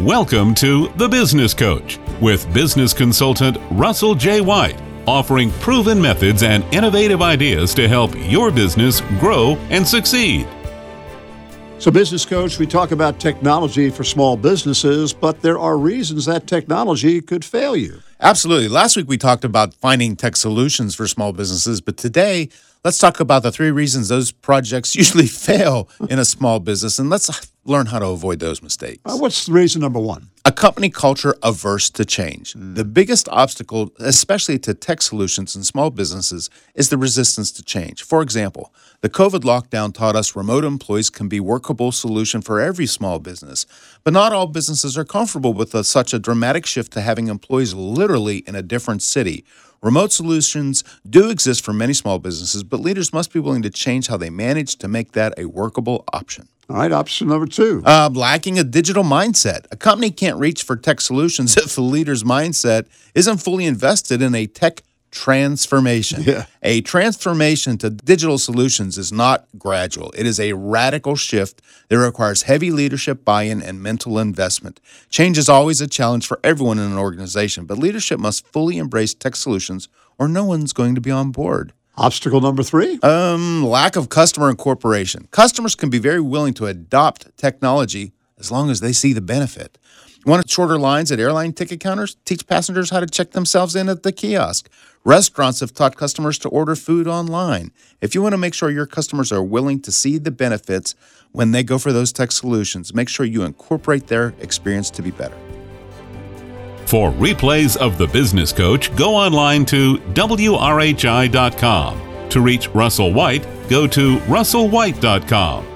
Welcome to The Business Coach with business consultant Russell J. White, offering proven methods and innovative ideas to help your business grow and succeed. So, Business Coach, we talk about technology for small businesses, but there are reasons that technology could fail you. Absolutely. Last week we talked about finding tech solutions for small businesses, but today let's talk about the three reasons those projects usually fail in a small business and let's learn how to avoid those mistakes. Uh, what's reason number one? A company culture averse to change. Mm. The biggest obstacle, especially to tech solutions in small businesses, is the resistance to change. For example, the COVID lockdown taught us remote employees can be workable solution for every small business, but not all businesses are comfortable with a, such a dramatic shift to having employees literally in a different city. Remote solutions do exist for many small businesses, but leaders must be willing to change how they manage to make that a workable option. All right, option number two. Uh, lacking a digital mindset. A company can't reach for tech solutions if the leader's mindset isn't fully invested in a tech transformation. Yeah. A transformation to digital solutions is not gradual, it is a radical shift that requires heavy leadership buy in and mental investment. Change is always a challenge for everyone in an organization, but leadership must fully embrace tech solutions or no one's going to be on board. Obstacle number three? Um, lack of customer incorporation. Customers can be very willing to adopt technology as long as they see the benefit. Want shorter lines at airline ticket counters? Teach passengers how to check themselves in at the kiosk. Restaurants have taught customers to order food online. If you want to make sure your customers are willing to see the benefits when they go for those tech solutions, make sure you incorporate their experience to be better. For replays of The Business Coach, go online to WRHI.com. To reach Russell White, go to russellwhite.com.